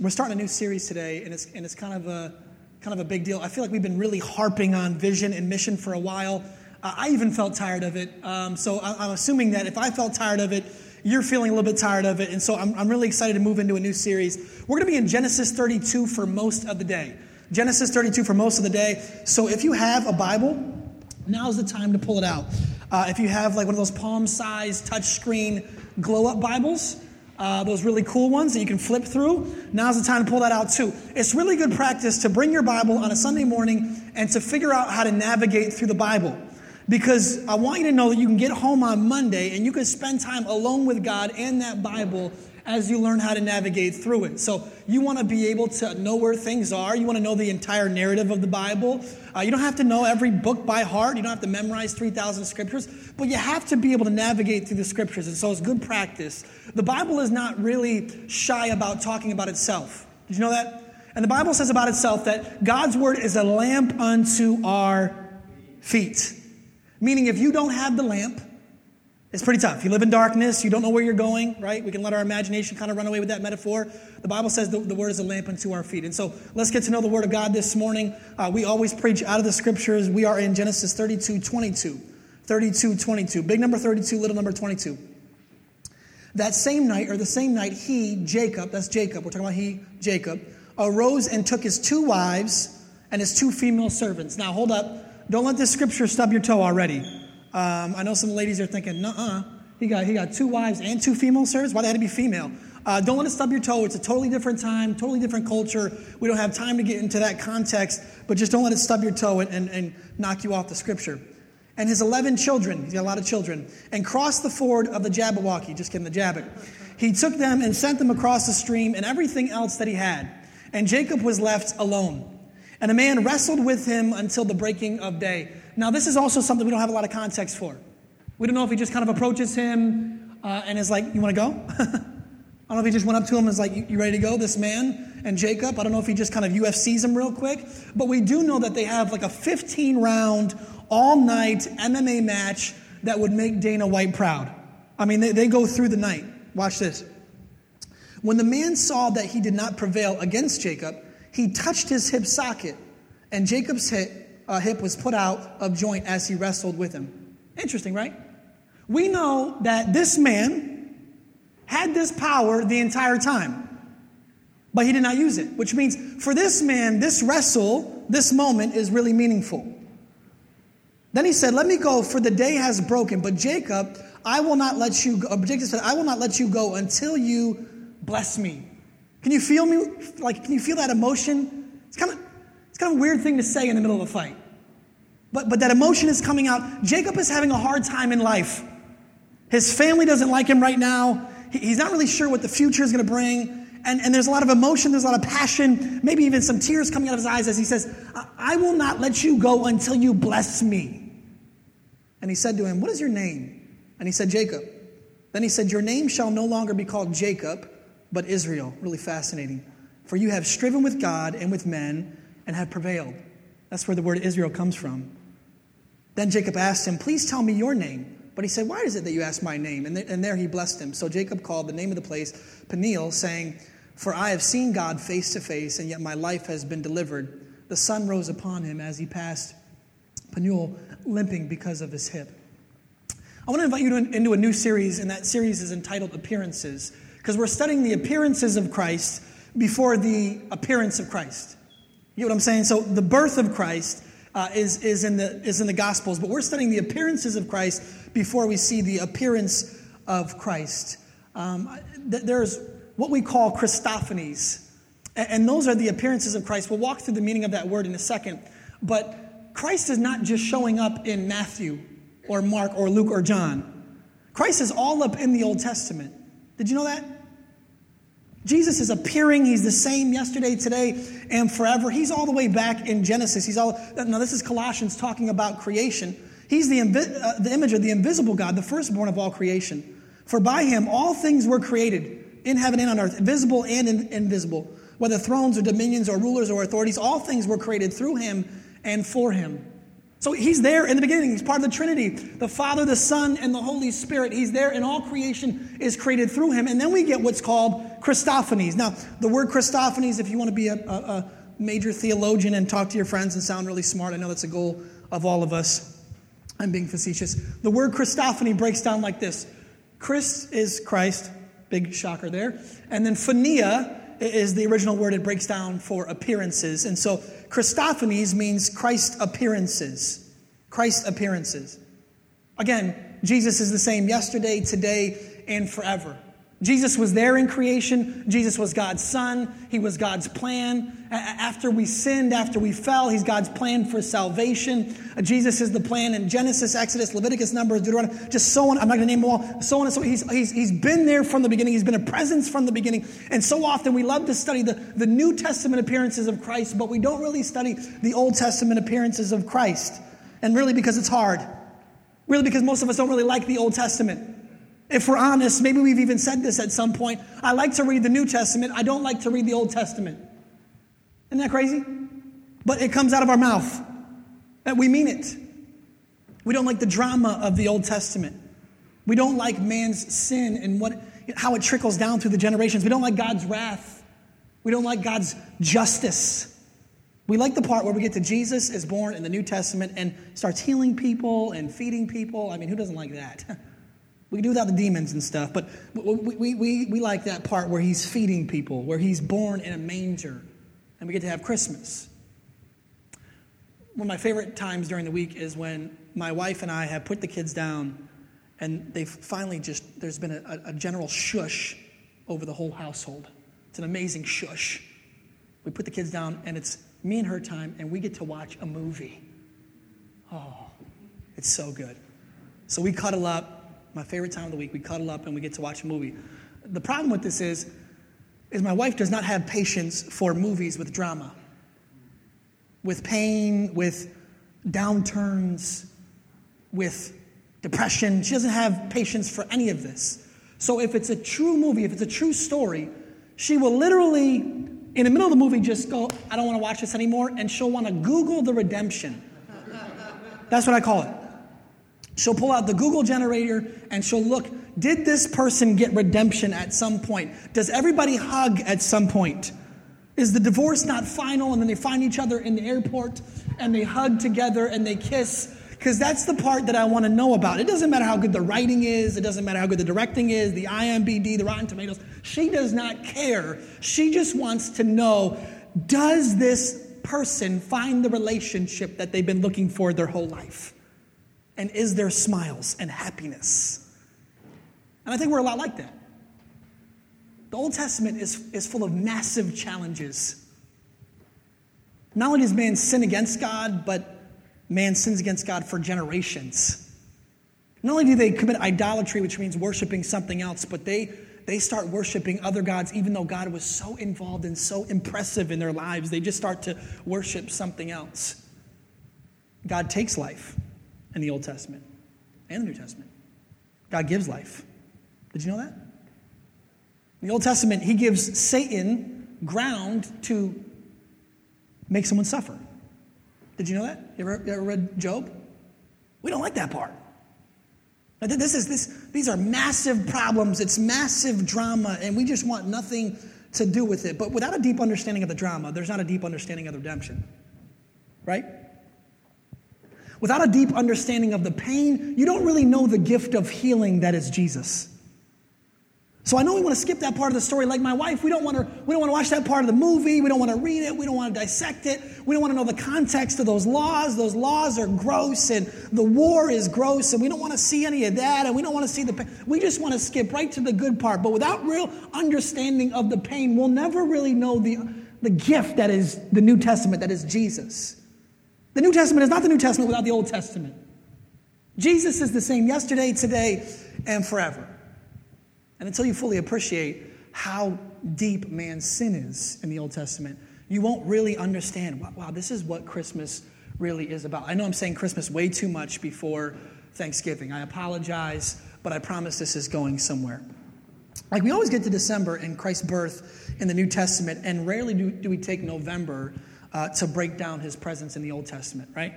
we're starting a new series today, and it's, and it's kind, of a, kind of a big deal. I feel like we've been really harping on vision and mission for a while. Uh, I even felt tired of it. Um, so I, I'm assuming that if I felt tired of it, you're feeling a little bit tired of it. And so I'm, I'm really excited to move into a new series. We're going to be in Genesis 32 for most of the day. Genesis 32 for most of the day. So if you have a Bible, now's the time to pull it out. Uh, if you have like one of those palm sized touchscreen glow up Bibles, uh, those really cool ones that you can flip through. Now's the time to pull that out too. It's really good practice to bring your Bible on a Sunday morning and to figure out how to navigate through the Bible. Because I want you to know that you can get home on Monday and you can spend time alone with God and that Bible as you learn how to navigate through it. So, you want to be able to know where things are. You want to know the entire narrative of the Bible. Uh, you don't have to know every book by heart. You don't have to memorize 3,000 scriptures, but you have to be able to navigate through the scriptures. And so, it's good practice. The Bible is not really shy about talking about itself. Did you know that? And the Bible says about itself that God's word is a lamp unto our feet. Meaning, if you don't have the lamp, it's pretty tough. You live in darkness, you don't know where you're going, right? We can let our imagination kind of run away with that metaphor. The Bible says the, the word is a lamp unto our feet. And so let's get to know the word of God this morning. Uh, we always preach out of the scriptures. We are in Genesis 32 22. 32 22. Big number 32, little number 22. That same night, or the same night, he, Jacob, that's Jacob, we're talking about he, Jacob, arose and took his two wives and his two female servants. Now hold up. Don't let this scripture stub your toe already. Um, I know some ladies are thinking, "Uh, uh, he got he got two wives and two female servants. Why they had to be female?" Uh, don't let it stub your toe. It's a totally different time, totally different culture. We don't have time to get into that context, but just don't let it stub your toe and, and, and knock you off the scripture. And his 11 children, he's got a lot of children, and crossed the ford of the Jabberwocky, just kidding, the Jabbok. He took them and sent them across the stream and everything else that he had. And Jacob was left alone. And a man wrestled with him until the breaking of day. Now, this is also something we don't have a lot of context for. We don't know if he just kind of approaches him uh, and is like, You want to go? I don't know if he just went up to him and was like, You ready to go? This man and Jacob. I don't know if he just kind of UFCs him real quick. But we do know that they have like a 15 round, all night MMA match that would make Dana White proud. I mean, they, they go through the night. Watch this. When the man saw that he did not prevail against Jacob, he touched his hip socket, and Jacob's hip uh, hip was put out of joint as he wrestled with him. Interesting, right? We know that this man had this power the entire time, but he did not use it, which means for this man, this wrestle, this moment is really meaningful. Then he said, Let me go, for the day has broken. But Jacob, I will not let you go. Jacob said, I will not let you go until you bless me. Can you feel me? Like, can you feel that emotion? It's kind of, it's kind of a weird thing to say in the middle of a fight. But, but that emotion is coming out. Jacob is having a hard time in life. His family doesn't like him right now. He, he's not really sure what the future is going to bring. And, and there's a lot of emotion, there's a lot of passion, maybe even some tears coming out of his eyes as he says, I will not let you go until you bless me. And he said to him, What is your name? And he said, Jacob. Then he said, Your name shall no longer be called Jacob, but Israel. Really fascinating. For you have striven with God and with men and have prevailed. That's where the word Israel comes from. Then Jacob asked him, Please tell me your name. But he said, Why is it that you ask my name? And, th- and there he blessed him. So Jacob called the name of the place Peniel, saying, For I have seen God face to face, and yet my life has been delivered. The sun rose upon him as he passed Peniel, limping because of his hip. I want to invite you to, into a new series, and that series is entitled Appearances, because we're studying the appearances of Christ before the appearance of Christ. You know what I'm saying? So the birth of Christ uh, is, is, in the, is in the Gospels, but we're studying the appearances of Christ before we see the appearance of Christ. Um, th- there's what we call Christophanies, and, and those are the appearances of Christ. We'll walk through the meaning of that word in a second, but Christ is not just showing up in Matthew or Mark or Luke or John. Christ is all up in the Old Testament. Did you know that? Jesus is appearing. He's the same yesterday, today, and forever. He's all the way back in Genesis. He's all now. This is Colossians talking about creation. He's the, uh, the image of the invisible God, the firstborn of all creation. For by him all things were created in heaven and on earth, visible and in- invisible, whether thrones or dominions or rulers or authorities. All things were created through him and for him. So he's there in the beginning. He's part of the Trinity the Father, the Son, and the Holy Spirit. He's there, and all creation is created through him. And then we get what's called Christophanies. Now, the word Christophanies, if you want to be a, a, a major theologian and talk to your friends and sound really smart, I know that's a goal of all of us. I'm being facetious. The word Christophany breaks down like this Christ is Christ, big shocker there. And then phania is the original word it breaks down for appearances. And so Christophanies means Christ appearances. Christ appearances. Again, Jesus is the same yesterday, today, and forever. Jesus was there in creation. Jesus was God's son. He was God's plan. After we sinned, after we fell, He's God's plan for salvation. Uh, Jesus is the plan in Genesis, Exodus, Leviticus, Numbers, Deuteronomy, just so on. I'm not going to name them all. So on and so on. he's, he's, he's been there from the beginning. He's been a presence from the beginning. And so often we love to study the, the New Testament appearances of Christ, but we don't really study the Old Testament appearances of Christ. And really because it's hard. Really because most of us don't really like the Old Testament. If we're honest, maybe we've even said this at some point. I like to read the New Testament, I don't like to read the Old Testament. Isn't that crazy? But it comes out of our mouth that we mean it. We don't like the drama of the Old Testament. We don't like man's sin and what, how it trickles down through the generations. We don't like God's wrath. We don't like God's justice. We like the part where we get to Jesus is born in the New Testament and starts healing people and feeding people. I mean, who doesn't like that? We can do without the demons and stuff, but we, we, we, we like that part where he's feeding people, where he's born in a manger, and we get to have Christmas. One of my favorite times during the week is when my wife and I have put the kids down, and they've finally just, there's been a, a general shush over the whole household. It's an amazing shush. We put the kids down, and it's me and her time, and we get to watch a movie. Oh, it's so good. So we cuddle up, my favorite time of the week. We cuddle up and we get to watch a movie. The problem with this is, is my wife does not have patience for movies with drama, with pain, with downturns, with depression. She doesn't have patience for any of this. So if it's a true movie, if it's a true story, she will literally, in the middle of the movie, just go, I don't want to watch this anymore, and she'll want to Google the redemption. That's what I call it. She'll pull out the Google generator and she'll look did this person get redemption at some point? Does everybody hug at some point? Is the divorce not final and then they find each other in the airport and they hug together and they kiss? Because that's the part that I want to know about. It doesn't matter how good the writing is, it doesn't matter how good the directing is, the IMBD, the Rotten Tomatoes. She does not care. She just wants to know does this person find the relationship that they've been looking for their whole life? And is there smiles and happiness? And I think we're a lot like that. The Old Testament is, is full of massive challenges. Not only does man sin against God, but man sins against God for generations. Not only do they commit idolatry, which means worshiping something else, but they, they start worshiping other gods, even though God was so involved and so impressive in their lives. They just start to worship something else. God takes life in the Old Testament and the New Testament. God gives life. Did you know that? In the Old Testament, he gives Satan ground to make someone suffer. Did you know that? You ever, you ever read Job? We don't like that part. This is, this, these are massive problems, it's massive drama, and we just want nothing to do with it. But without a deep understanding of the drama, there's not a deep understanding of the redemption. Right? Without a deep understanding of the pain, you don't really know the gift of healing that is Jesus. So I know we want to skip that part of the story like my wife. We don't want to we don't want to watch that part of the movie. We don't want to read it. We don't want to dissect it. We don't want to know the context of those laws. Those laws are gross and the war is gross and we don't want to see any of that and we don't want to see the pain. We just want to skip right to the good part. But without real understanding of the pain, we'll never really know the the gift that is the New Testament that is Jesus. The New Testament is not the New Testament without the Old Testament. Jesus is the same yesterday, today, and forever. And until you fully appreciate how deep man's sin is in the Old Testament, you won't really understand wow, this is what Christmas really is about. I know I'm saying Christmas way too much before Thanksgiving. I apologize, but I promise this is going somewhere. Like we always get to December and Christ's birth in the New Testament, and rarely do, do we take November uh, to break down his presence in the Old Testament, right?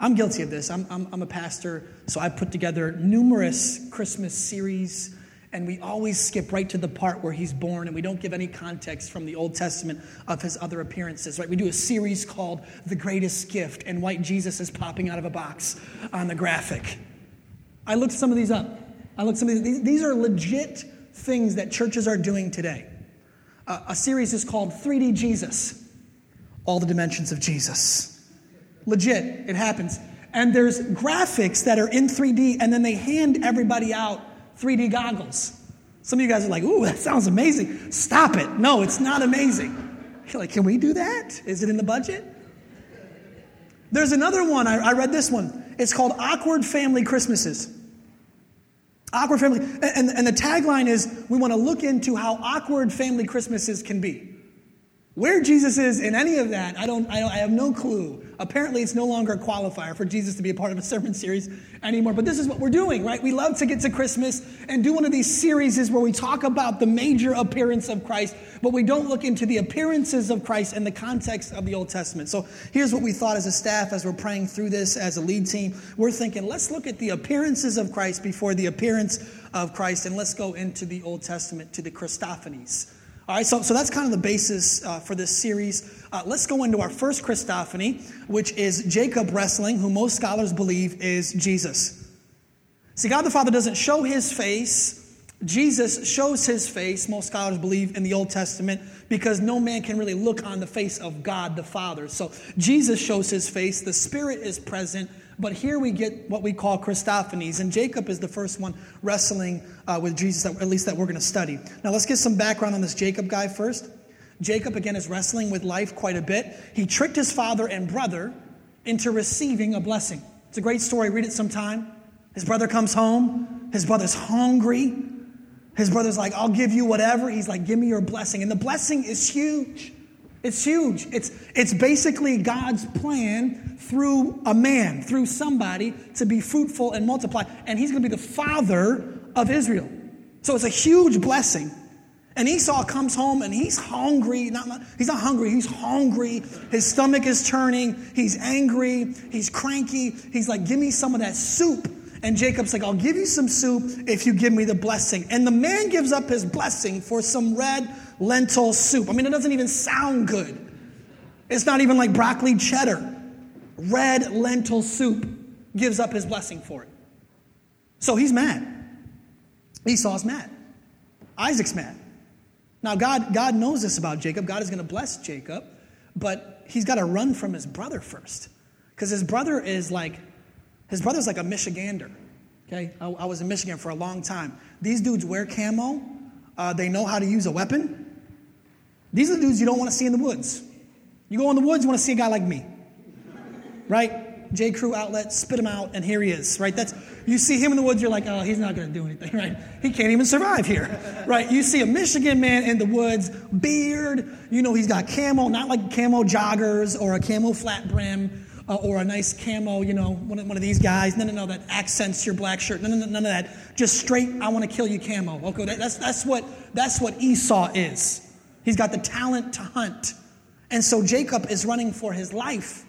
I'm guilty of this. I'm, I'm, I'm a pastor, so I put together numerous Christmas series and we always skip right to the part where he's born and we don't give any context from the Old Testament of his other appearances, right? We do a series called The Greatest Gift, and white Jesus is popping out of a box on the graphic. I looked some of these up. I looked some of these. These are legit things that churches are doing today. Uh, a series is called 3D Jesus, all the dimensions of Jesus. Legit, it happens. And there's graphics that are in 3D, and then they hand everybody out 3D goggles. Some of you guys are like, ooh, that sounds amazing. Stop it. No, it's not amazing. You're like, can we do that? Is it in the budget? There's another one. I, I read this one. It's called Awkward Family Christmases. Awkward family. And, and the tagline is we want to look into how awkward family Christmases can be. Where Jesus is in any of that, I don't, I, don't, I have no clue. Apparently, it's no longer a qualifier for Jesus to be a part of a sermon series anymore. But this is what we're doing, right? We love to get to Christmas and do one of these series where we talk about the major appearance of Christ, but we don't look into the appearances of Christ in the context of the Old Testament. So here's what we thought as a staff as we're praying through this as a lead team. We're thinking, let's look at the appearances of Christ before the appearance of Christ, and let's go into the Old Testament to the Christophanies. All right, so, so that's kind of the basis uh, for this series. Uh, let's go into our first Christophany, which is Jacob wrestling, who most scholars believe is Jesus. See, God the Father doesn't show his face. Jesus shows his face, most scholars believe, in the Old Testament, because no man can really look on the face of God the Father. So Jesus shows his face, the Spirit is present, but here we get what we call Christophanies, and Jacob is the first one wrestling uh, with Jesus, at least that we're going to study. Now, let's get some background on this Jacob guy first. Jacob, again, is wrestling with life quite a bit. He tricked his father and brother into receiving a blessing. It's a great story. Read it sometime. His brother comes home. His brother's hungry. His brother's like, I'll give you whatever. He's like, give me your blessing. And the blessing is huge. It's huge. It's, it's basically God's plan through a man, through somebody to be fruitful and multiply. And he's going to be the father of Israel. So it's a huge blessing. And Esau comes home and he's hungry. Not, not, he's not hungry, he's hungry. His stomach is turning. He's angry. He's cranky. He's like, Give me some of that soup. And Jacob's like, I'll give you some soup if you give me the blessing. And the man gives up his blessing for some red lentil soup. I mean, it doesn't even sound good. It's not even like broccoli cheddar. Red lentil soup gives up his blessing for it. So he's mad. Esau's mad. Isaac's mad. Now, God, God knows this about Jacob. God is going to bless Jacob, but he's got to run from his brother first. Because his brother is like, his brother's like a Michigander. Okay? I, I was in Michigan for a long time. These dudes wear camo, uh, they know how to use a weapon. These are the dudes you don't want to see in the woods. You go in the woods, you want to see a guy like me. Right? J. Crew outlet, spit him out, and here he is. Right? That's you see him in the woods, you're like, oh, he's not going to do anything. Right? He can't even survive here. Right? You see a Michigan man in the woods, beard. You know he's got camo, not like camo joggers or a camo flat brim. Uh, or a nice camo, you know, one of, one of these guys. No, no, no, that accents your black shirt. No, no, no, none of that. Just straight, I want to kill you camo. Okay, that, that's, that's, what, that's what Esau is. He's got the talent to hunt. And so Jacob is running for his life.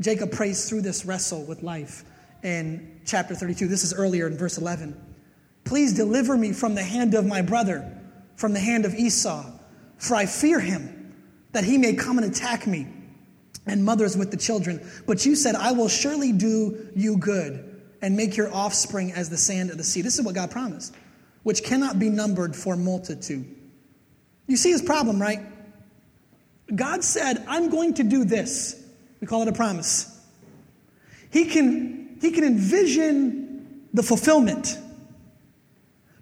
Jacob prays through this wrestle with life in chapter 32. This is earlier in verse 11. Please deliver me from the hand of my brother, from the hand of Esau, for I fear him, that he may come and attack me, and mothers with the children. But you said, I will surely do you good, and make your offspring as the sand of the sea. This is what God promised, which cannot be numbered for multitude. You see his problem, right? God said, I'm going to do this. We call it a promise. He can, he can envision the fulfillment.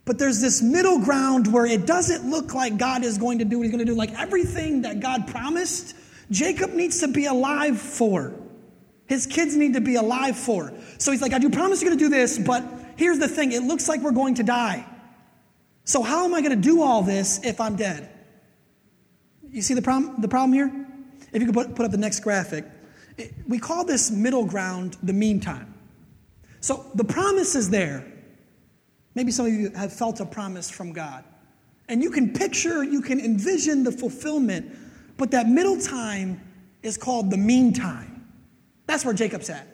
But there's this middle ground where it doesn't look like God is going to do what he's going to do. Like everything that God promised, Jacob needs to be alive for. His kids need to be alive for. So he's like, God, you promise you're going to do this, but here's the thing it looks like we're going to die. So how am I going to do all this if I'm dead? You see the problem, the problem here? If you could put, put up the next graphic. It, we call this middle ground the meantime. So the promise is there. Maybe some of you have felt a promise from God. And you can picture, you can envision the fulfillment, but that middle time is called the meantime. That's where Jacob's at.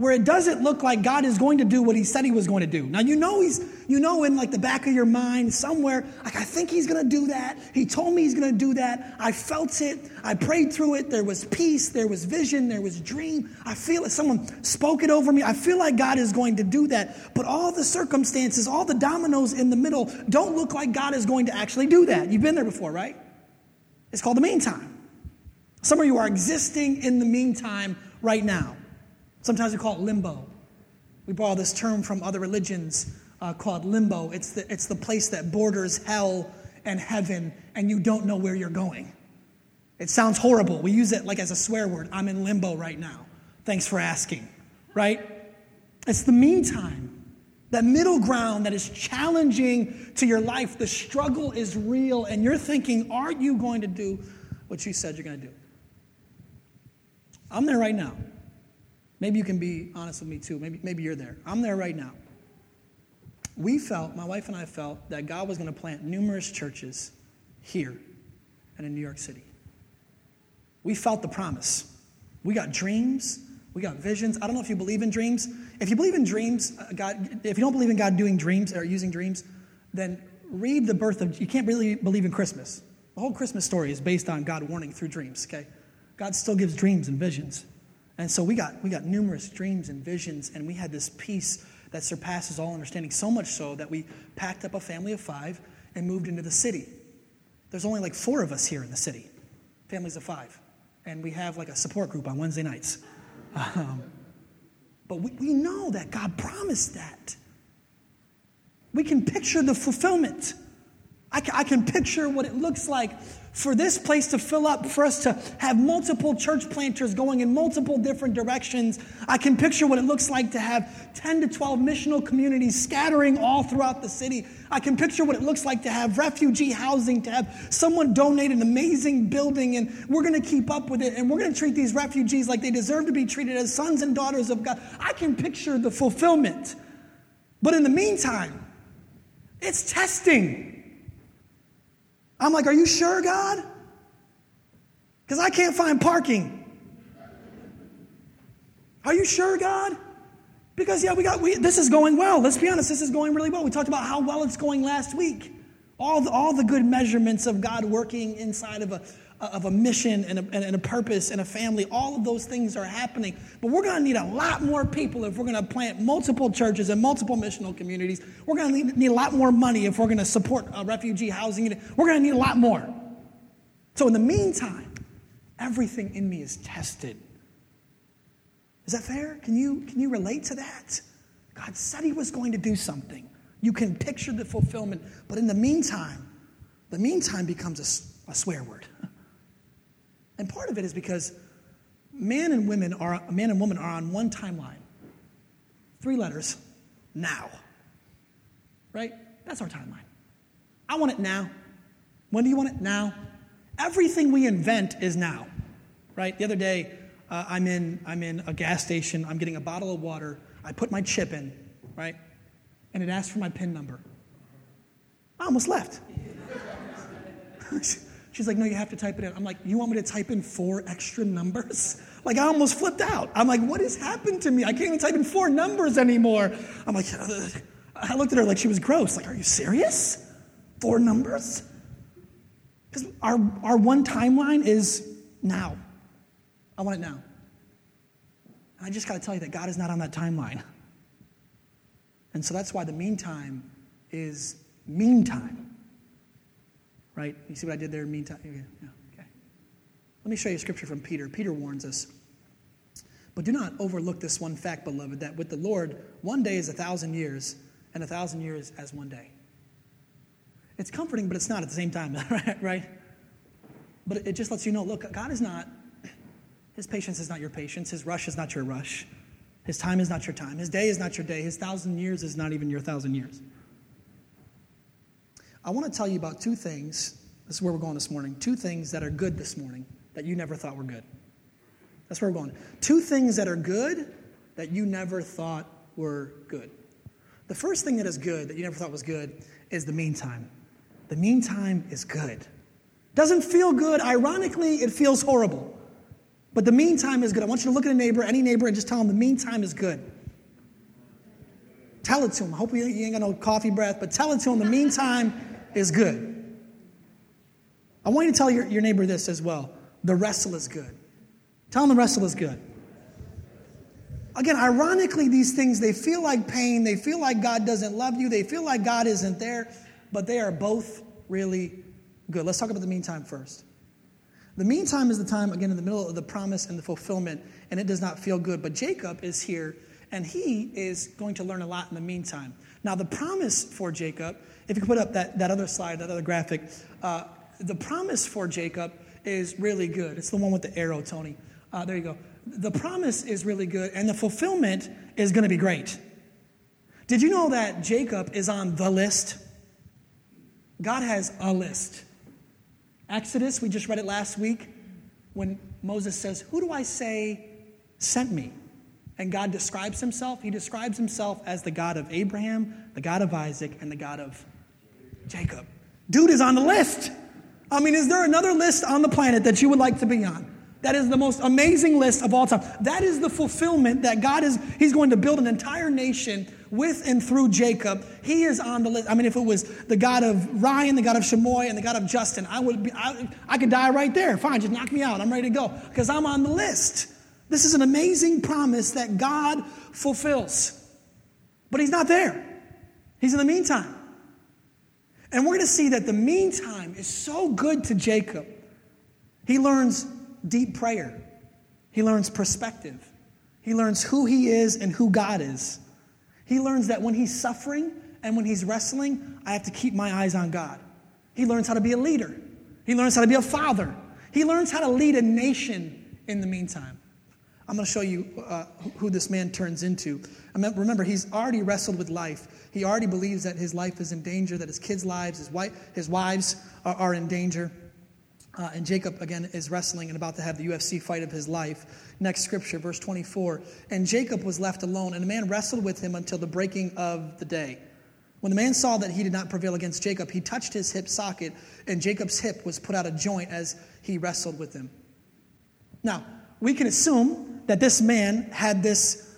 where it doesn't look like God is going to do what he said he was going to do. Now you know he's you know in like the back of your mind somewhere like I think he's going to do that. He told me he's going to do that. I felt it. I prayed through it. There was peace, there was vision, there was dream. I feel it someone spoke it over me. I feel like God is going to do that. But all the circumstances, all the dominoes in the middle don't look like God is going to actually do that. You've been there before, right? It's called the meantime. Some of you are existing in the meantime right now. Sometimes we call it limbo. We borrow this term from other religions uh, called limbo. It's the, it's the place that borders hell and heaven, and you don't know where you're going. It sounds horrible. We use it like as a swear word. I'm in limbo right now. Thanks for asking, right? It's the meantime, that middle ground that is challenging to your life. The struggle is real, and you're thinking, are you going to do what you said you're going to do? I'm there right now. Maybe you can be honest with me too. Maybe, maybe you're there. I'm there right now. We felt, my wife and I felt, that God was going to plant numerous churches here and in New York City. We felt the promise. We got dreams. We got visions. I don't know if you believe in dreams. If you believe in dreams, uh, God, if you don't believe in God doing dreams or using dreams, then read the birth of, you can't really believe in Christmas. The whole Christmas story is based on God warning through dreams, okay? God still gives dreams and visions. And so we got, we got numerous dreams and visions, and we had this peace that surpasses all understanding, so much so that we packed up a family of five and moved into the city. There's only like four of us here in the city, families of five. And we have like a support group on Wednesday nights. Um, but we, we know that God promised that. We can picture the fulfillment. I I can picture what it looks like for this place to fill up, for us to have multiple church planters going in multiple different directions. I can picture what it looks like to have 10 to 12 missional communities scattering all throughout the city. I can picture what it looks like to have refugee housing, to have someone donate an amazing building, and we're going to keep up with it, and we're going to treat these refugees like they deserve to be treated as sons and daughters of God. I can picture the fulfillment. But in the meantime, it's testing. I'm like, Are you sure, God? Because I can't find parking. Are you sure, God? Because, yeah, we got, we, this is going well. Let's be honest, this is going really well. We talked about how well it's going last week. All the, all the good measurements of God working inside of a, of a mission and a, and a purpose and a family. All of those things are happening. But we're going to need a lot more people if we're going to plant multiple churches and multiple missional communities. We're going to need need a lot more money if we're going to support refugee housing. We're going to need a lot more. So, in the meantime, everything in me is tested. Is that fair? Can you, can you relate to that? God said He was going to do something. You can picture the fulfillment, but in the meantime, the meantime becomes a, a swear word. And part of it is because man and women are man and woman are on one timeline. Three letters, now. Right? That's our timeline. I want it now. When do you want it? Now. Everything we invent is now. Right? The other day, uh, I'm in I'm in a gas station. I'm getting a bottle of water. I put my chip in, right? And it asked for my PIN number. I almost left. She's like, no, you have to type it in. I'm like, you want me to type in four extra numbers? Like, I almost flipped out. I'm like, what has happened to me? I can't even type in four numbers anymore. I'm like, I looked at her like she was gross. Like, are you serious? Four numbers? Because our, our one timeline is now. I want it now. And I just got to tell you that God is not on that timeline. And so that's why the meantime is meantime right? You see what I did there? In the meantime, yeah, okay. Let me show you a scripture from Peter. Peter warns us. But do not overlook this one fact, beloved, that with the Lord, one day is a thousand years, and a thousand years as one day. It's comforting, but it's not at the same time, right? But it just lets you know look, God is not, His patience is not your patience, His rush is not your rush, His time is not your time, His day is not your day, His thousand years is not even your thousand years. I want to tell you about two things. This is where we're going this morning. Two things that are good this morning that you never thought were good. That's where we're going. Two things that are good that you never thought were good. The first thing that is good that you never thought was good is the meantime. The meantime is good. Doesn't feel good. Ironically, it feels horrible. But the meantime is good. I want you to look at a neighbor, any neighbor, and just tell them the meantime is good. Tell it to him. I hope you ain't got no coffee breath, but tell it to him the meantime is good. I want you to tell your, your neighbor this as well. The wrestle is good. Tell him the wrestle is good. Again, ironically, these things, they feel like pain. They feel like God doesn't love you. They feel like God isn't there, but they are both really good. Let's talk about the meantime first. The meantime is the time, again, in the middle of the promise and the fulfillment, and it does not feel good. But Jacob is here, and he is going to learn a lot in the meantime. Now, the promise for Jacob, if you could put up that, that other slide, that other graphic, uh, the promise for Jacob is really good. It's the one with the arrow, Tony. Uh, there you go. The promise is really good, and the fulfillment is going to be great. Did you know that Jacob is on the list? God has a list. Exodus, we just read it last week when Moses says, Who do I say sent me? And God describes himself. He describes himself as the God of Abraham, the God of Isaac, and the God of Jacob. Dude is on the list. I mean, is there another list on the planet that you would like to be on? That is the most amazing list of all time. That is the fulfillment that God is, He's going to build an entire nation with and through Jacob. He is on the list. I mean, if it was the God of Ryan, the God of Shamoy, and the God of Justin, I would be, I, I could die right there. Fine, just knock me out. I'm ready to go because I'm on the list. This is an amazing promise that God fulfills. But He's not there, He's in the meantime. And we're going to see that the meantime is so good to Jacob. He learns deep prayer, he learns perspective, he learns who he is and who God is. He learns that when he's suffering and when he's wrestling, I have to keep my eyes on God. He learns how to be a leader, he learns how to be a father, he learns how to lead a nation in the meantime. I'm going to show you uh, who this man turns into. Remember, he's already wrestled with life. He already believes that his life is in danger, that his kids' lives, his, wife, his wives are, are in danger. Uh, and Jacob, again, is wrestling and about to have the UFC fight of his life. Next scripture, verse 24. And Jacob was left alone, and a man wrestled with him until the breaking of the day. When the man saw that he did not prevail against Jacob, he touched his hip socket, and Jacob's hip was put out of joint as he wrestled with him. Now, we can assume that this man had this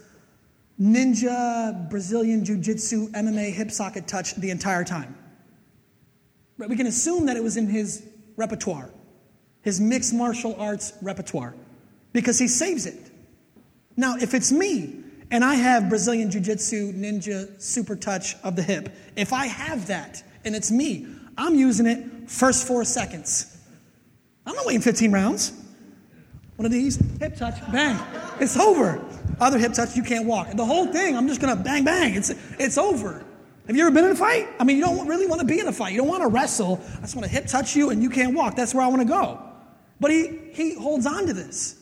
ninja Brazilian Jiu Jitsu MMA hip socket touch the entire time. We can assume that it was in his repertoire, his mixed martial arts repertoire, because he saves it. Now, if it's me and I have Brazilian Jiu Jitsu ninja super touch of the hip, if I have that and it's me, I'm using it first four seconds. I'm not waiting 15 rounds. One of these, hip touch, bang, it's over. Other hip touch, you can't walk. The whole thing, I'm just gonna bang, bang, it's, it's over. Have you ever been in a fight? I mean, you don't really want to be in a fight. You don't want to wrestle. I just want to hip touch you and you can't walk. That's where I want to go. But he, he holds on to this.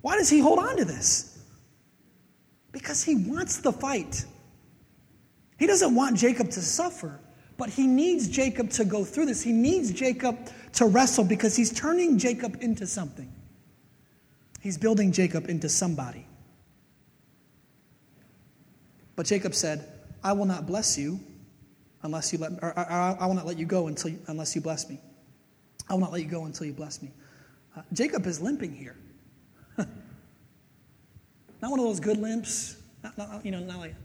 Why does he hold on to this? Because he wants the fight. He doesn't want Jacob to suffer, but he needs Jacob to go through this. He needs Jacob to wrestle because he's turning Jacob into something. He's building Jacob into somebody. But Jacob said, I will not bless you unless you let, or, or, I will not let you go until you, unless you bless me. I will not let you go until you bless me. Uh, Jacob is limping here. not one of those good limps. Not, not, you know, not like.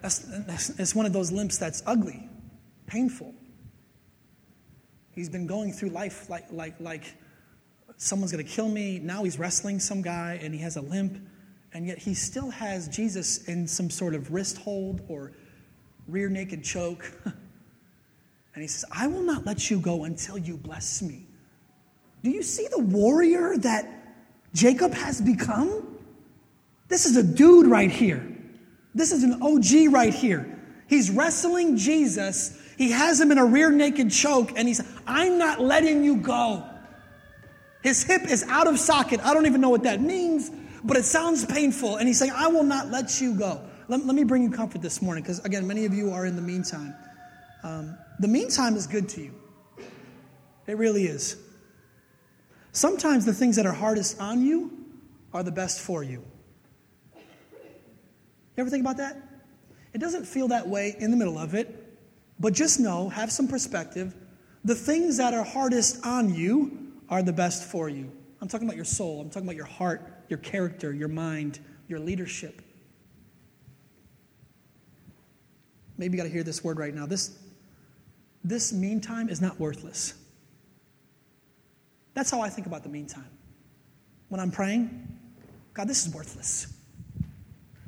That's, that's, it's one of those limps that's ugly, painful. He's been going through life like, like, like someone's going to kill me. Now he's wrestling some guy and he has a limp, and yet he still has Jesus in some sort of wrist hold or rear naked choke. and he says, I will not let you go until you bless me. Do you see the warrior that Jacob has become? This is a dude right here. This is an OG right here. He's wrestling Jesus. He has him in a rear naked choke, and he's, I'm not letting you go. His hip is out of socket. I don't even know what that means, but it sounds painful. And he's saying, I will not let you go. Let, let me bring you comfort this morning, because again, many of you are in the meantime. Um, the meantime is good to you, it really is. Sometimes the things that are hardest on you are the best for you. You ever think about that? It doesn't feel that way in the middle of it, but just know, have some perspective. The things that are hardest on you are the best for you. I'm talking about your soul. I'm talking about your heart, your character, your mind, your leadership. Maybe you got to hear this word right now. This, this meantime is not worthless. That's how I think about the meantime. When I'm praying, God, this is worthless.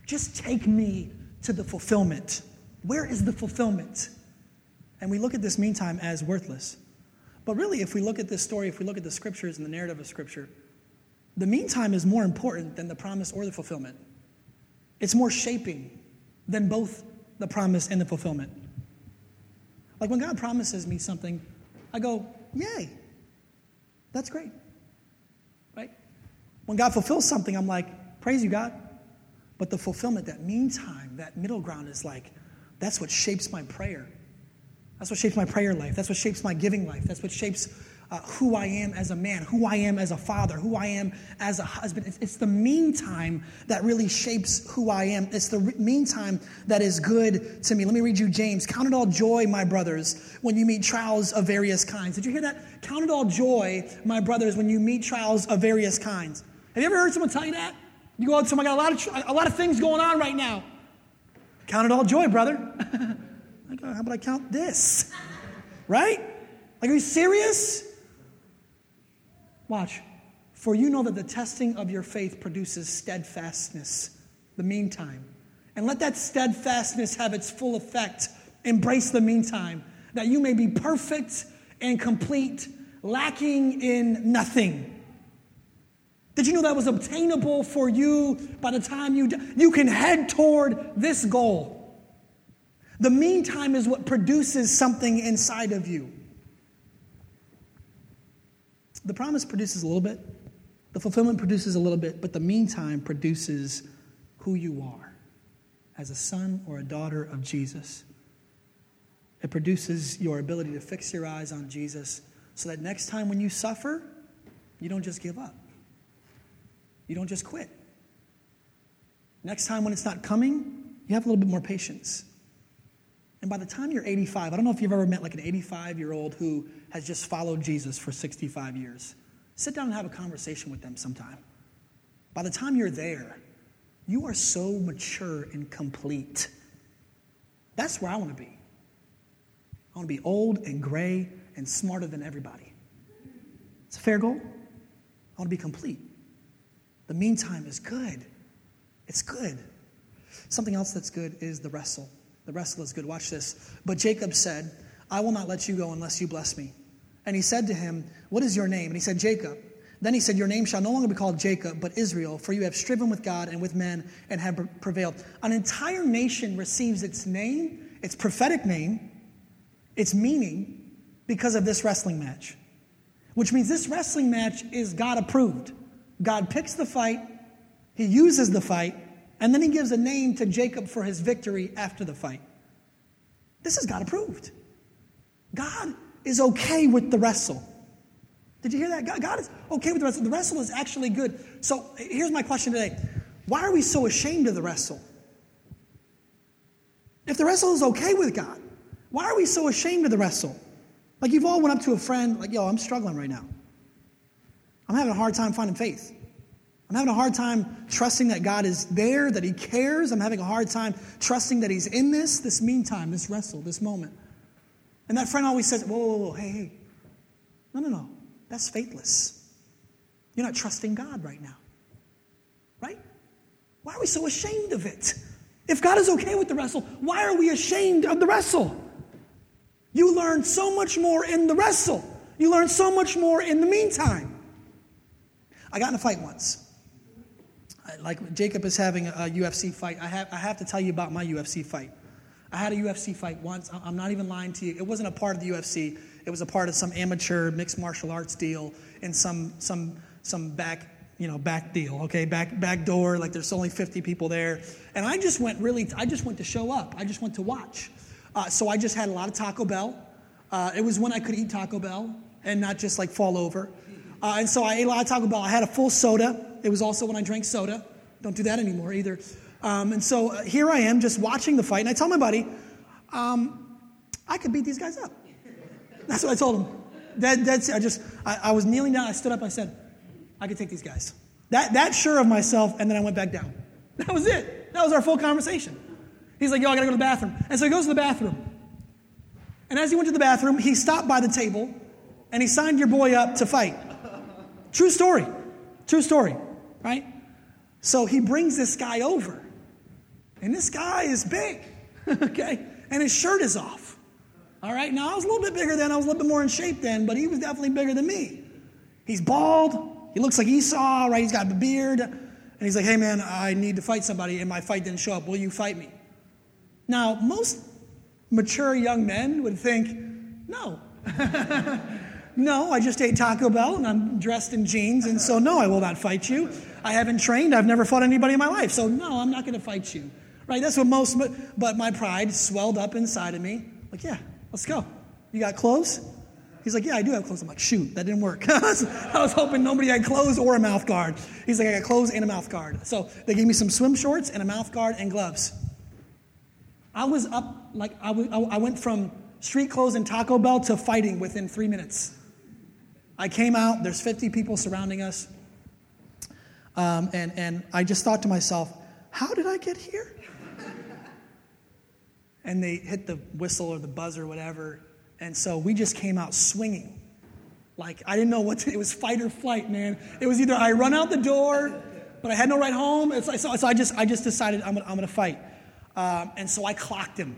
Just take me to the fulfillment. Where is the fulfillment? And we look at this meantime as worthless. But really, if we look at this story, if we look at the scriptures and the narrative of scripture, the meantime is more important than the promise or the fulfillment. It's more shaping than both the promise and the fulfillment. Like when God promises me something, I go, Yay, that's great. Right? When God fulfills something, I'm like, Praise you, God. But the fulfillment, that meantime, that middle ground is like, that's what shapes my prayer. That's what shapes my prayer life. That's what shapes my giving life. That's what shapes uh, who I am as a man, who I am as a father, who I am as a husband. It's, it's the meantime that really shapes who I am. It's the re- meantime that is good to me. Let me read you James. Count it all joy, my brothers, when you meet trials of various kinds. Did you hear that? Count it all joy, my brothers, when you meet trials of various kinds. Have you ever heard someone tell you that? You go out to someone, I got a lot of, a lot of things going on right now. Count it all joy, brother. how about I count this? Right? Like, are you serious? Watch. For you know that the testing of your faith produces steadfastness, the meantime. And let that steadfastness have its full effect. Embrace the meantime, that you may be perfect and complete, lacking in nothing. Did you know that was obtainable for you by the time you you can head toward this goal? The meantime is what produces something inside of you. The promise produces a little bit, the fulfillment produces a little bit, but the meantime produces who you are as a son or a daughter of Jesus. It produces your ability to fix your eyes on Jesus so that next time when you suffer, you don't just give up. You don't just quit. Next time when it's not coming, you have a little bit more patience. And by the time you're 85, I don't know if you've ever met like an 85 year old who has just followed Jesus for 65 years. Sit down and have a conversation with them sometime. By the time you're there, you are so mature and complete. That's where I want to be. I want to be old and gray and smarter than everybody. It's a fair goal. I want to be complete. The meantime is good. It's good. Something else that's good is the wrestle. The wrestle is good. Watch this. But Jacob said, I will not let you go unless you bless me. And he said to him, What is your name? And he said, Jacob. Then he said, Your name shall no longer be called Jacob, but Israel, for you have striven with God and with men and have prevailed. An entire nation receives its name, its prophetic name, its meaning, because of this wrestling match. Which means this wrestling match is God approved. God picks the fight, he uses the fight, and then he gives a name to Jacob for his victory after the fight. This is God approved. God is okay with the wrestle. Did you hear that? God, God is okay with the wrestle. The wrestle is actually good. So here's my question today Why are we so ashamed of the wrestle? If the wrestle is okay with God, why are we so ashamed of the wrestle? Like you've all went up to a friend, like, yo, I'm struggling right now. I'm having a hard time finding faith. I'm having a hard time trusting that God is there, that He cares. I'm having a hard time trusting that He's in this, this meantime, this wrestle, this moment. And that friend always says, whoa, whoa, whoa, hey, hey. No, no, no. That's faithless. You're not trusting God right now. Right? Why are we so ashamed of it? If God is okay with the wrestle, why are we ashamed of the wrestle? You learn so much more in the wrestle. You learn so much more in the meantime. I got in a fight once. Like Jacob is having a UFC fight. I have, I have to tell you about my UFC fight. I had a UFC fight once. I'm not even lying to you. It wasn't a part of the UFC. It was a part of some amateur mixed martial arts deal in some some some back you know back deal. Okay, back back door. Like there's only 50 people there, and I just went really. I just went to show up. I just went to watch. Uh, so I just had a lot of Taco Bell. Uh, it was when I could eat Taco Bell and not just like fall over. Uh, and so I ate a lot of Taco Bell. I had a full soda. It was also when I drank soda. Don't do that anymore either. Um, and so uh, here I am just watching the fight. And I tell my buddy, um, I could beat these guys up. That's what I told him. That, that's, I just, I, I was kneeling down. I stood up. I said, I could take these guys. That, that sure of myself, and then I went back down. That was it. That was our full conversation. He's like, yo, I gotta go to the bathroom. And so he goes to the bathroom. And as he went to the bathroom, he stopped by the table and he signed your boy up to fight. True story. True story, right? So he brings this guy over. And this guy is big, okay? And his shirt is off. All right, now I was a little bit bigger then, I was a little bit more in shape then, but he was definitely bigger than me. He's bald, he looks like Esau, right? He's got a beard. And he's like, hey man, I need to fight somebody, and my fight didn't show up. Will you fight me? Now, most mature young men would think, no. no, I just ate Taco Bell and I'm dressed in jeans, and so no, I will not fight you. I haven't trained, I've never fought anybody in my life, so no, I'm not going to fight you. Right? That's what most, but my pride swelled up inside of me. Like, yeah, let's go. You got clothes? He's like, Yeah, I do have clothes. I'm like, Shoot, that didn't work. I was hoping nobody had clothes or a mouth guard. He's like, I got clothes and a mouth guard. So they gave me some swim shorts and a mouth guard and gloves. I was up, like, I, w- I went from street clothes and Taco Bell to fighting within three minutes. I came out, there's 50 people surrounding us. Um, and, and I just thought to myself, How did I get here? and they hit the whistle or the buzz or whatever and so we just came out swinging. Like, I didn't know what to, it was fight or flight, man. It was either I run out the door, but I had no right home. It's like, so, so I, just, I just decided I'm gonna, I'm gonna fight. Um, and so I clocked him.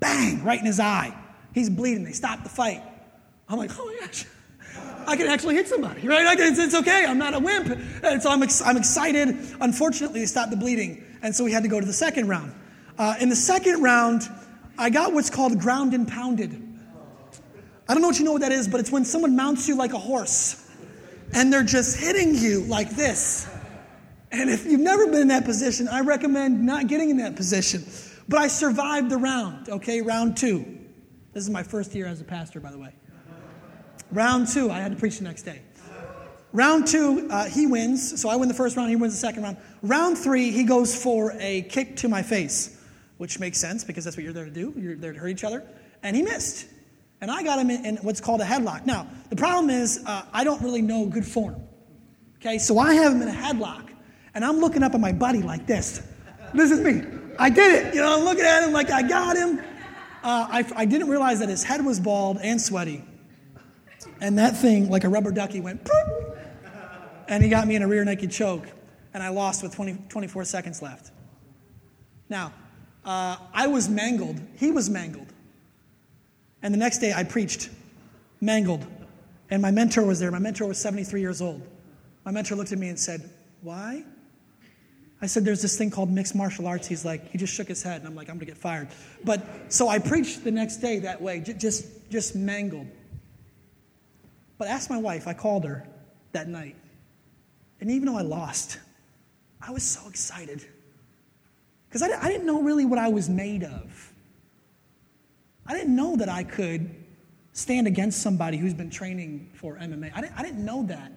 Bang, right in his eye. He's bleeding. They stopped the fight. I'm like, oh my gosh. I can actually hit somebody, right? Can, it's, it's, okay. I'm not a wimp. And so I'm, ex- I'm excited. Unfortunately, they stopped the bleeding. And so we had to go to the second round. Uh, in the second round, I got what's called ground and pounded. I don't know what you know what that is, but it's when someone mounts you like a horse and they're just hitting you like this. And if you've never been in that position, I recommend not getting in that position. But I survived the round, okay? Round two. This is my first year as a pastor, by the way. Round two, I had to preach the next day. Round two, uh, he wins. So I win the first round, he wins the second round. Round three, he goes for a kick to my face, which makes sense because that's what you're there to do. You're there to hurt each other. And he missed. And I got him in, in what's called a headlock. Now, the problem is uh, I don't really know good form. Okay, so I have him in a headlock, and I'm looking up at my buddy like this. This is me. I did it. You know, I'm looking at him like I got him. Uh, I, I didn't realize that his head was bald and sweaty. And that thing, like a rubber ducky, went and he got me in a rear naked choke, and I lost with 20, 24 seconds left. Now, uh, I was mangled. He was mangled. And the next day I preached, mangled. And my mentor was there. My mentor was 73 years old. My mentor looked at me and said, Why? I said, There's this thing called mixed martial arts. He's like, He just shook his head. And I'm like, I'm going to get fired. But so I preached the next day that way, just, just mangled. But ask my wife, I called her that night. And even though I lost, I was so excited. Because I, I didn't know really what I was made of. I didn't know that I could stand against somebody who's been training for MMA. I didn't, I didn't know that.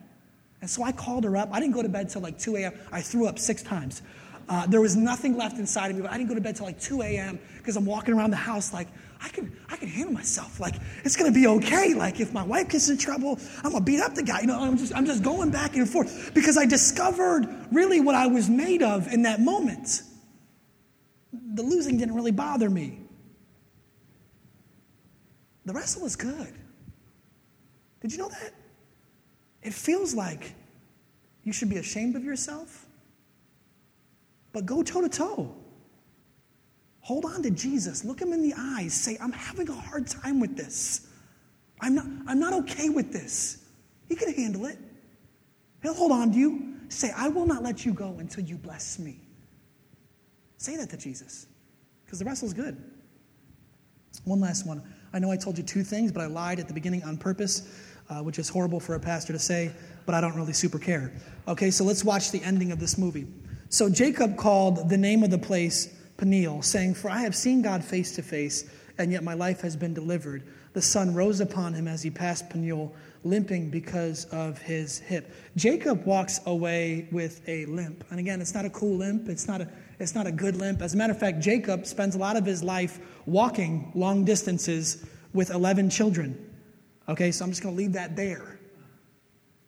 And so I called her up. I didn't go to bed till like 2 a.m. I threw up six times. Uh, there was nothing left inside of me, but I didn't go to bed till like 2 a.m. because I'm walking around the house like, I can, I can handle myself. Like, it's going to be okay. Like, if my wife gets in trouble, I'm going to beat up the guy. You know, I'm just, I'm just going back and forth because I discovered really what I was made of in that moment. The losing didn't really bother me. The wrestle is good. Did you know that? It feels like you should be ashamed of yourself, but go toe to toe. Hold on to Jesus. Look him in the eyes. Say, I'm having a hard time with this. I'm not, I'm not okay with this. He can handle it. He'll hold on to you. Say, I will not let you go until you bless me. Say that to Jesus because the wrestle's good. One last one. I know I told you two things, but I lied at the beginning on purpose, uh, which is horrible for a pastor to say, but I don't really super care. Okay, so let's watch the ending of this movie. So Jacob called the name of the place Peniel, saying, For I have seen God face to face, and yet my life has been delivered. The sun rose upon him as he passed Peniel, limping because of his hip. Jacob walks away with a limp. And again, it's not a cool limp, it's not a it's not a good limp. As a matter of fact, Jacob spends a lot of his life walking long distances with 11 children. Okay, so I'm just going to leave that there.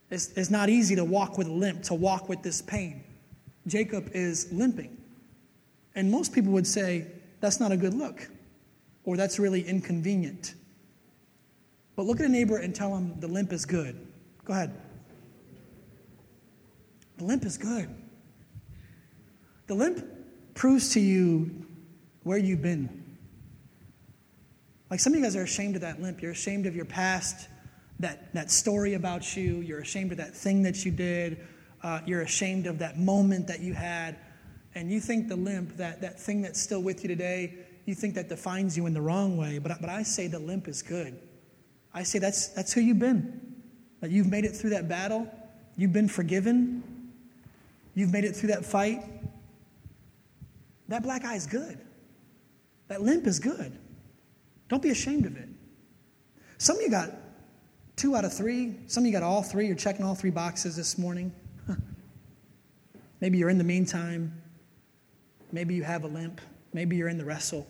It's, it's not easy to walk with a limp, to walk with this pain. Jacob is limping. And most people would say, that's not a good look, or that's really inconvenient. But look at a neighbor and tell them the limp is good. Go ahead. The limp is good. The limp proves to you where you've been. Like some of you guys are ashamed of that limp. You're ashamed of your past, that, that story about you. You're ashamed of that thing that you did. Uh, you're ashamed of that moment that you had. And you think the limp, that, that thing that's still with you today, you think that defines you in the wrong way. But, but I say the limp is good. I say that's, that's who you've been. That you've made it through that battle. You've been forgiven. You've made it through that fight. That black eye is good. That limp is good. Don't be ashamed of it. Some of you got two out of three. Some of you got all three. You're checking all three boxes this morning. Maybe you're in the meantime. Maybe you have a limp. Maybe you're in the wrestle.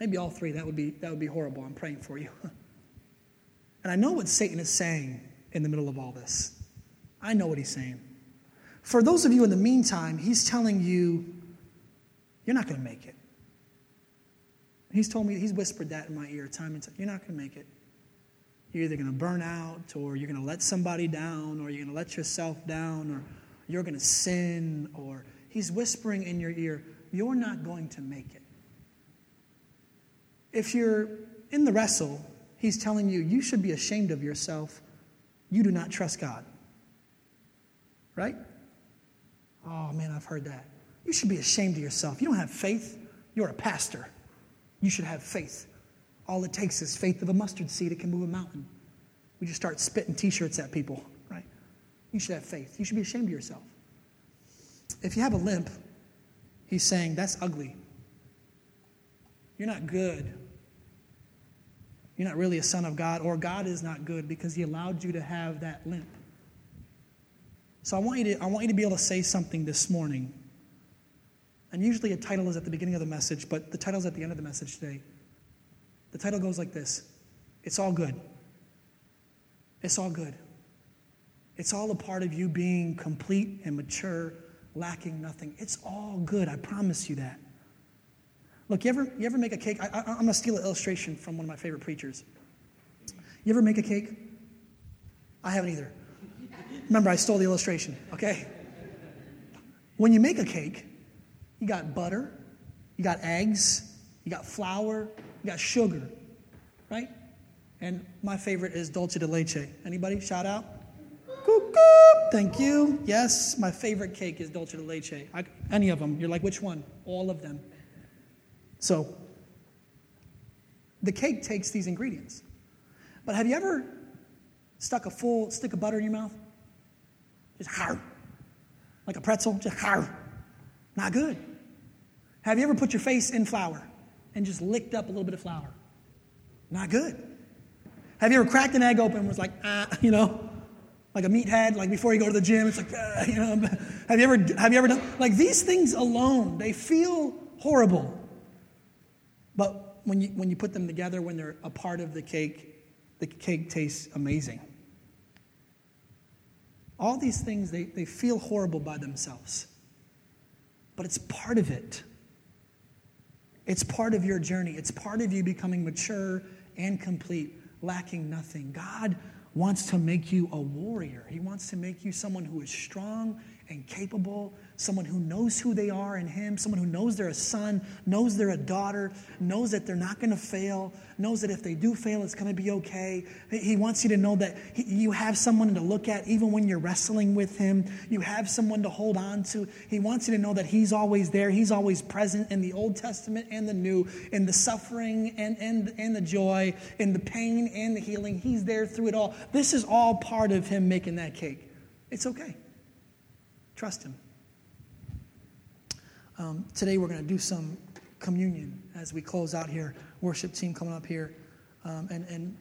Maybe all three. That would be, that would be horrible. I'm praying for you. and I know what Satan is saying in the middle of all this. I know what he's saying. For those of you in the meantime, he's telling you, you're not going to make it. He's told me, he's whispered that in my ear time and time. You're not going to make it. You're either going to burn out, or you're going to let somebody down, or you're going to let yourself down, or you're going to sin, or he's whispering in your ear, you're not going to make it. If you're in the wrestle, he's telling you, you should be ashamed of yourself. You do not trust God. Right? Oh man, I've heard that. You should be ashamed of yourself. You don't have faith. You're a pastor. You should have faith. All it takes is faith of a mustard seed, it can move a mountain. We just start spitting t shirts at people, right? You should have faith. You should be ashamed of yourself. If you have a limp, he's saying, that's ugly. You're not good. You're not really a son of God, or God is not good because he allowed you to have that limp. So I want you to, I want you to be able to say something this morning and usually a title is at the beginning of the message, but the title is at the end of the message today. The title goes like this It's all good. It's all good. It's all a part of you being complete and mature, lacking nothing. It's all good. I promise you that. Look, you ever, you ever make a cake? I, am going to steal an illustration from one of my favorite preachers. You ever make a cake? I haven't either. Remember, I stole the illustration, okay? When you make a cake, you got butter, you got eggs, you got flour, you got sugar, right? And my favorite is dulce de leche. Anybody? Shout out. Thank you. Yes, my favorite cake is dulce de leche. I, any of them. You're like, which one? All of them. So, the cake takes these ingredients. But have you ever stuck a full stick of butter in your mouth? Just har, like a pretzel, just har. Not good. Have you ever put your face in flour and just licked up a little bit of flour? Not good. Have you ever cracked an egg open and was like, ah, you know, like a meathead, like before you go to the gym, it's like, ah, you know. Have you ever, have you ever done, like these things alone, they feel horrible. But when you, when you put them together, when they're a part of the cake, the cake tastes amazing. All these things, they, they feel horrible by themselves but it's part of it. It's part of your journey. It's part of you becoming mature and complete, lacking nothing. God wants to make you a warrior. He wants to make you someone who is strong and capable, someone who knows who they are in Him, someone who knows they're a son, knows they're a daughter, knows that they're not going to fail, knows that if they do fail, it's going to be okay. He wants you to know that he, you have someone to look at even when you're wrestling with Him. You have someone to hold on to. He wants you to know that He's always there. He's always present in the Old Testament and the New, in the suffering and, and, and the joy, in the pain and the healing. He's there through it all. This is all part of Him making that cake. It's okay. Trust Him. Um, today we're going to do some communion as we close out here. Worship team coming up here. Um, and, and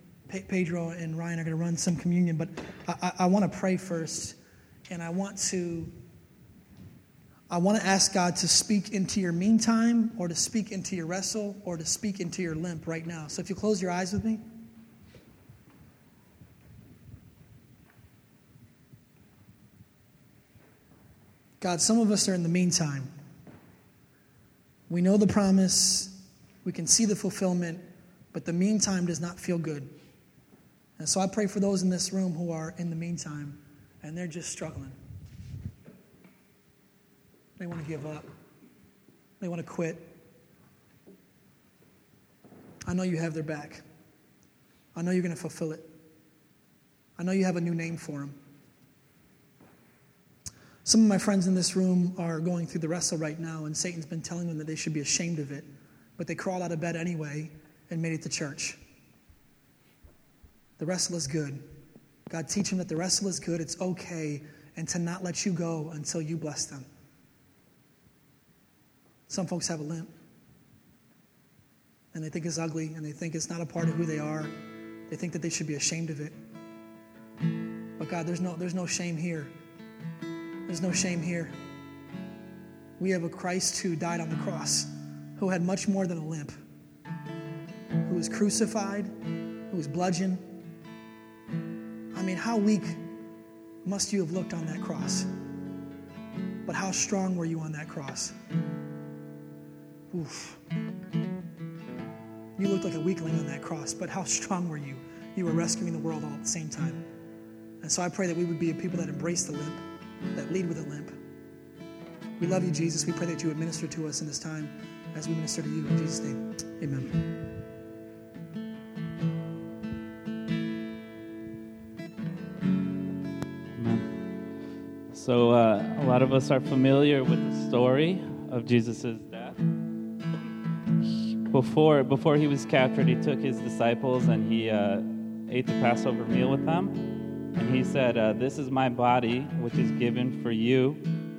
Pedro and Ryan are going to run some communion. But I, I, I want to pray first. And I want to. I want to ask God to speak into your meantime, or to speak into your wrestle, or to speak into your limp right now. So if you close your eyes with me. God, some of us are in the meantime. We know the promise, we can see the fulfillment, but the meantime does not feel good. And so I pray for those in this room who are in the meantime and they're just struggling. They want to give up, they want to quit. I know you have their back. I know you're going to fulfill it. I know you have a new name for them. Some of my friends in this room are going through the wrestle right now, and Satan's been telling them that they should be ashamed of it, but they crawled out of bed anyway and made it to church. The wrestle is good. God, teach them that the wrestle is good, it's okay, and to not let you go until you bless them. Some folks have a limp, and they think it's ugly, and they think it's not a part of who they are. They think that they should be ashamed of it. But God, there's no, there's no shame here. There's no shame here. We have a Christ who died on the cross, who had much more than a limp, who was crucified, who was bludgeoned. I mean, how weak must you have looked on that cross? But how strong were you on that cross? Oof. You looked like a weakling on that cross, but how strong were you? You were rescuing the world all at the same time. And so I pray that we would be a people that embrace the limp that lead with a limp. We love you, Jesus. We pray that you would minister to us in this time as we minister to you. In Jesus' name, amen. So, uh, a lot of us are familiar with the story of Jesus' death. Before, before he was captured, he took his disciples and he uh, ate the Passover meal with them. He said, uh, This is my body, which is given for you.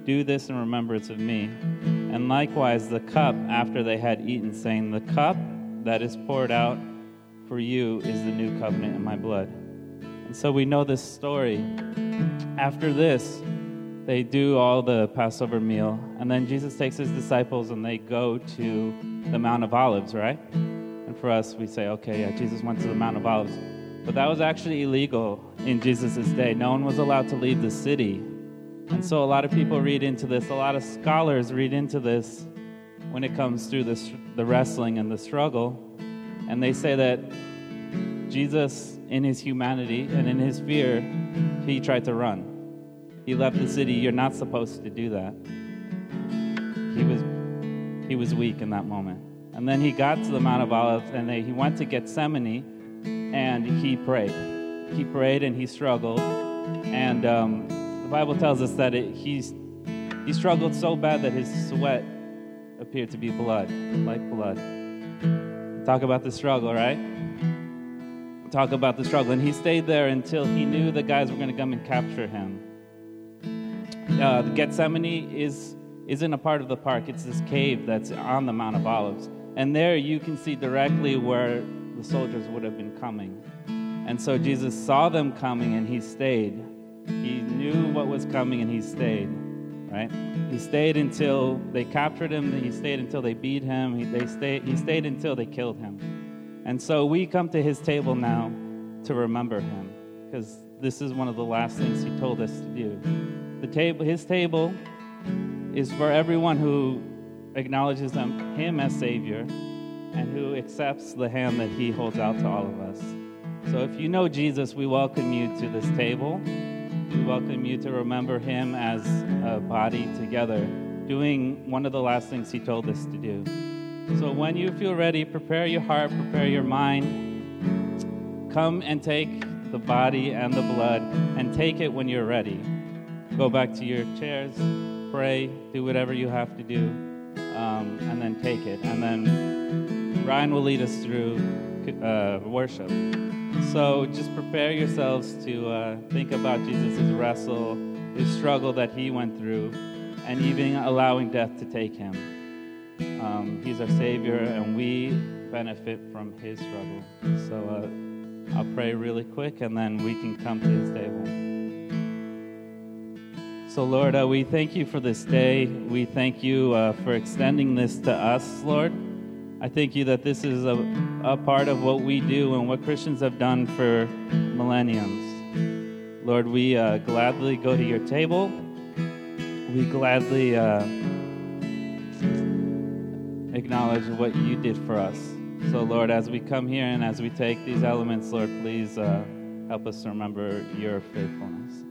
Do this in remembrance of me. And likewise, the cup after they had eaten, saying, The cup that is poured out for you is the new covenant in my blood. And so we know this story. After this, they do all the Passover meal, and then Jesus takes his disciples and they go to the Mount of Olives, right? And for us, we say, okay, yeah, Jesus went to the Mount of Olives. But that was actually illegal in Jesus' day. No one was allowed to leave the city. And so a lot of people read into this, a lot of scholars read into this when it comes through this, the wrestling and the struggle. And they say that Jesus, in his humanity and in his fear, he tried to run. He left the city. You're not supposed to do that. He was, he was weak in that moment. And then he got to the Mount of Olives and they, he went to Gethsemane and he prayed. He prayed and he struggled. And um, the Bible tells us that it, he's, he struggled so bad that his sweat appeared to be blood, like blood. Talk about the struggle, right? Talk about the struggle. And he stayed there until he knew the guys were going to come and capture him. Uh, Gethsemane is, isn't a part of the park, it's this cave that's on the Mount of Olives. And there you can see directly where the soldiers would have been coming. And so Jesus saw them coming and he stayed. He knew what was coming and he stayed, right? He stayed until they captured him, he stayed until they beat him, he, they stayed, he stayed until they killed him. And so we come to his table now to remember him because this is one of the last things he told us to do. The table, his table is for everyone who acknowledges him as Savior and who accepts the hand that he holds out to all of us. So if you know Jesus, we welcome you to this table. We welcome you to remember him as a body together, doing one of the last things he told us to do. So when you feel ready, prepare your heart, prepare your mind. Come and take the body and the blood, and take it when you're ready. Go back to your chairs, pray, do whatever you have to do, um, and then take it. And then Ryan will lead us through uh, worship. So just prepare yourselves to uh, think about Jesus' wrestle, his struggle that he went through, and even allowing death to take him. Um, he's our Savior, and we benefit from his struggle. So uh, I'll pray really quick, and then we can come to his table. So, Lord, uh, we thank you for this day. We thank you uh, for extending this to us, Lord. I thank you that this is a, a part of what we do and what Christians have done for millenniums. Lord, we uh, gladly go to your table. we gladly uh, acknowledge what you did for us. So, Lord, as we come here and as we take these elements, Lord, please uh, help us remember your faithfulness.